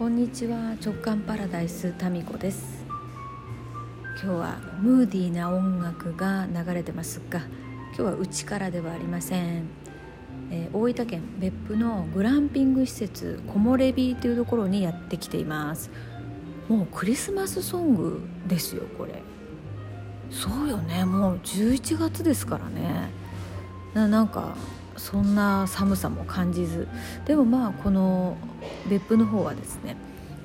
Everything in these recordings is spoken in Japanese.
こんにちは。直感パラダイスタミコです。今日はムーディーな音楽が流れてますが今日は内からではありません、えー、大分県別府のグランピング施設木漏れ日というところにやってきています。もうクリスマスソングですよこれ。そうよね。もう11月ですからね。なんかそんな寒さも感じずでもまあこの別府の方はですね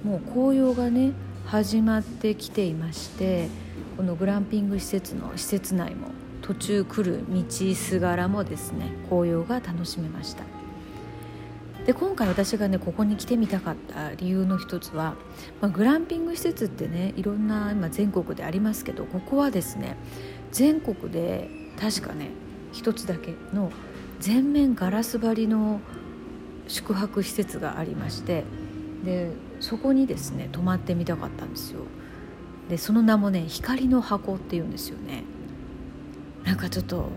もう紅葉がね始まってきていましてこのグランピング施設の施設内も途中来る道すがらもですね紅葉が楽しめました。で今回私がねここに来てみたかった理由の一つは、まあ、グランピング施設ってねいろんな今全国でありますけどここはですね全国で確かね一つだけの全面ガラス張りの宿泊施設がありましてでそこにですね泊まってみたかったんですよ。でその名もね光の箱っていうんですよね。なんかちょっと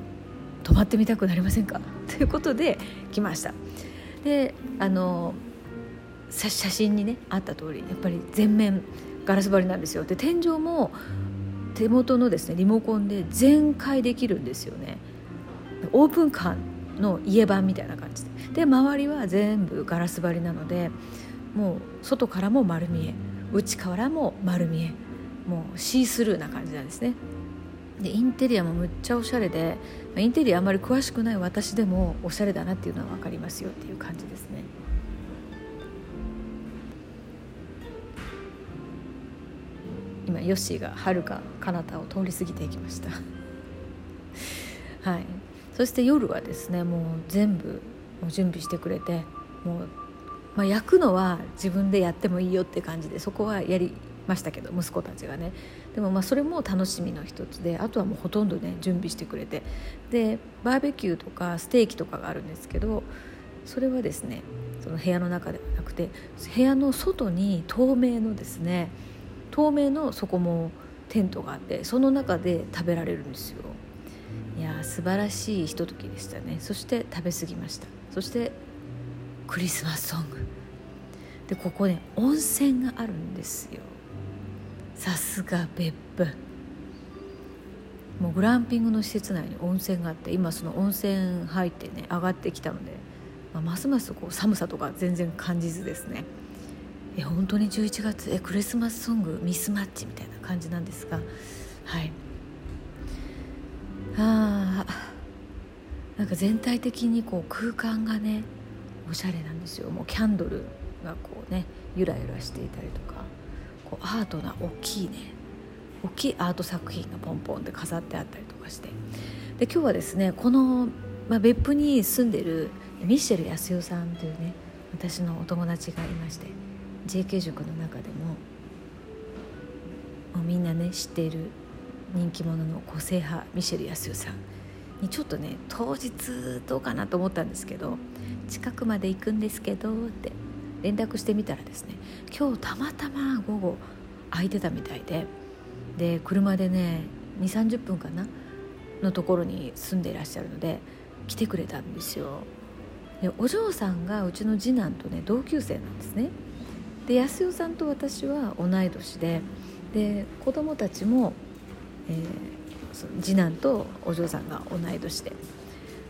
泊まってみたくなりませんか？ということで来ました。であの写真にねあった通りやっぱり全面ガラス張りなんですよ。で天井も手元のですねリモコンで全開できるんですよね。オープンカーの家版みたいな感じで。で周りは全部ガラス張りなのでもう外からも丸見え。内からも丸見え。もうシースルーな感じなんですね。でインテリアもむっちゃおしゃれでインテリアあんまり詳しくない私でもおしゃれだなっていうのは分かりますよっていう感じですね。今ヨッシーがはるか彼方を通り過ぎていきました。はい。そして夜はですねもう全部もう準備してくれてもう、まあ、焼くのは自分でやってもいいよって感じでそこはやりましたけど息子たちがね。でもまあそれも楽しみの一つであとはもうほとんどね準備してくれて。でバーベキューとかステーキとかがあるんですけどそれはですねその部屋の中ではなくて部屋の外に透明のですね透明のそこもテントがあってその中で食べられるんですよ。いや素晴らしいひとときでしたね。そして食べ過ぎました。そしてクリスマスソング。でここね温泉があるんですよ。さすが別府。もうグランピングの施設内に温泉があって今その温泉入ってね上がってきたので、まあ、ますますこう寒さとか全然感じずですね。え本当に11月えクリスマスソングミスマッチみたいな感じなんですがはい。か全体的にこう空間がねおしゃれなんですよ。もうキャンドルがこうねゆらゆらしていたりとかこうアートな大きいね大きいアート作品がポンポンって飾ってあったりとかして。で今日はですねこの、まあ、別府に住んでるミシェル康代さんというね私のお友達がいまして JK 塾の中でももうみんなね知っている人気者の個性派ミシェル康代さんにちょっとね当日どうかなと思ったんですけど近くまで行くんですけどって連絡してみたらですね今日たまたま午後空いてたみたいでで車でね2 3 0分かなのところに住んでいらっしゃるので来てくれたんですよ。でお嬢さんがうちの次男とね同級生なんですね。で安代さんと私は同い年でで子供たちもえー、次男とお嬢さんが同い年で。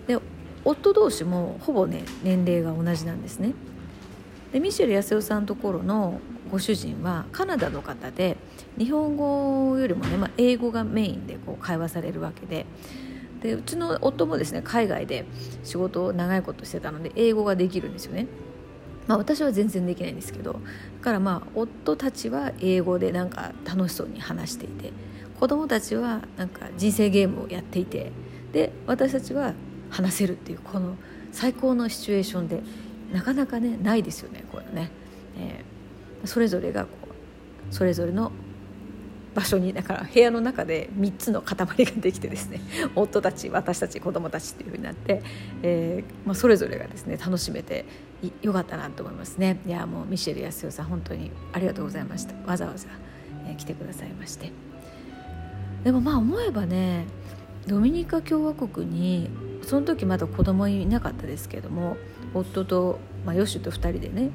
で夫同士もほぼね年齢が同じなんですね。でミシェル康代さんのところのご主人はカナダの方で日本語よりもね、まあ、英語がメインでこう会話されるわけで。でうちの夫もですね海外で仕事を長いことしてたので英語ができるんですよね。まあ、私は全然できないんですけど。だからまあ夫たちは英語でなんか楽しそうに話していて。子供たちはなんか人生ゲームをやっていてで私たちは話せるっていうこの最高のシチュエーションでなかなかねないですよねこれね、えー、それぞれがこうそれぞれの場所にだから部屋の中で3つの塊ができてですね 夫たち私たち子供たちっていうふうになって、えーまあ、それぞれがですね楽しめてよかったなと思いますね。いやもうミシェル康代さん本当にありがとうございました。わざわざ、えー、来てくださいまして。でもまあ思えばねドミニカ共和国にその時まだ子供いなかったですけども夫と、まあ、ヨシと2人でね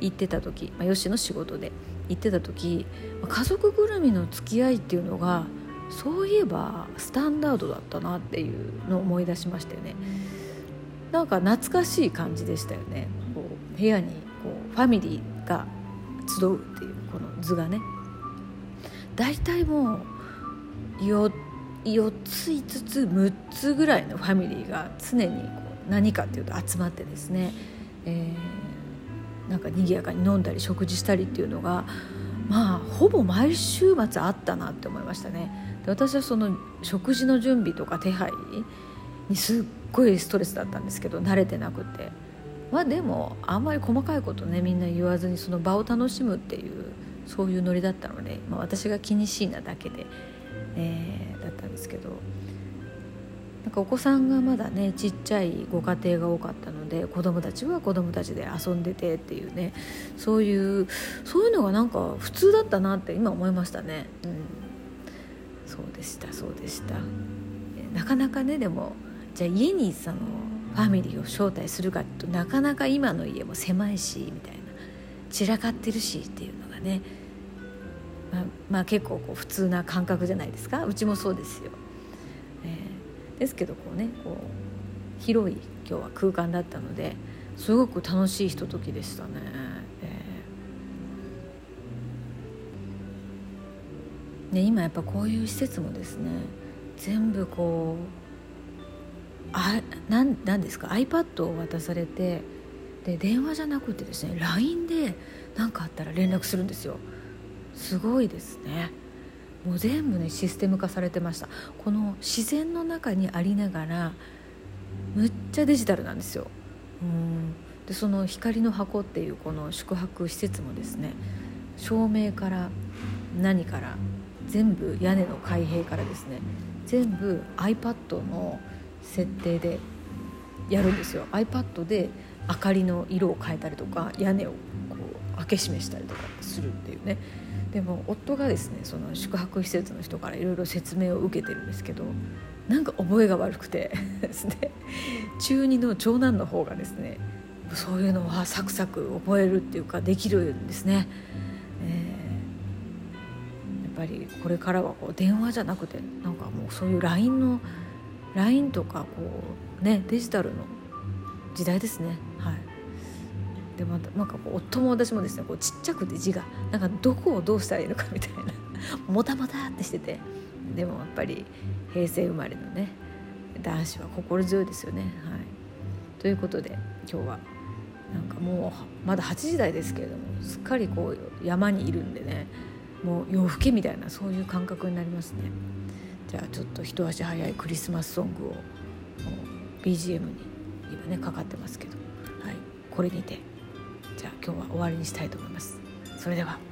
行ってた時、まあ、吉の仕事で行ってた時家族ぐるみの付き合いっていうのがそういえばスタンダードだったなっていうのを思い出しましたよね。なんか懐かしい感じでしたよね。こう部屋にこうファミリーが集うっていうこの図がね。大体もう 4, 4つ5つ6つぐらいのファミリーが常にこう何かっていうと集まってですね、えー、なんか賑やかに飲んだり食事したりっていうのがまあほぼ毎週末あったなって思いましたね。で私はその食事の準備とか手配にすっごいストレスだったんですけど慣れてなくてまあでもあんまり細かいことねみんな言わずにその場を楽しむっていうそういうノリだったので、まあ、私が気にしいなだけで、えー、だったんですけどなんかお子さんがまだねちっちゃいご家庭が多かったので子供たちは子供たちで遊んでてっていうねそういうそういうのがなんか普通だったなって今思いましたね。うんそうでしたそうでしたなかなかねでもじゃあ家にそのファミリーを招待するかとなかなか今の家も狭いしみたいな散らかってるしっていうのがねまあ、まあ、結構こう普通な感覚じゃないですか。うちもそうですよ、えー、ですけどこうねこう広い今日は空間だったのですごく楽しいひとときでしたね。ね、今やっぱこういう施設もですね全部こうあなんなんですか？iPad を渡されてで電話じゃなくてですね LINE で何かあったら連絡するんですよ。すごいですね。もう全部ねシステム化されてました。この自然の中にありながらむっちゃデジタルなんですよ。うん。でその光の箱っていうこの宿泊施設もですね照明から何から全部屋根の開閉からですね全部 iPad の設定でやるんですよ。iPad で明かりの色を変えたりとか屋根を開け閉めしたりとかするっていうね。でも夫がですねその宿泊施設の人からいろいろ説明を受けてるんですけどなんか覚えが悪くてですね。中2の長男の方がですねそういうのはサクサク覚えるっていうかできるんですね。えーぱりこれからはこう電話じゃなくてなんかもうそういう LINE の LINE とかこうねデジタルの時代ですね。はい。でまたなんかこう夫も私もですねこうちっちゃくて字がなんかどこをどうしたらいいのかみたいな。もたもたってしてて。でもやっぱり平成生まれのね男子は心強いですよね。はい。ということで今日はなんかもうまだ8時台ですけれどもすっかりこう山にいるんでねもう夜更けみたいなそういう感覚になりますね。じゃあちょっと一足早いクリスマスソングを BGM に今ねかかってますけど、はい、これにて。じゃあ今日は終わりにしたいと思います。それでは。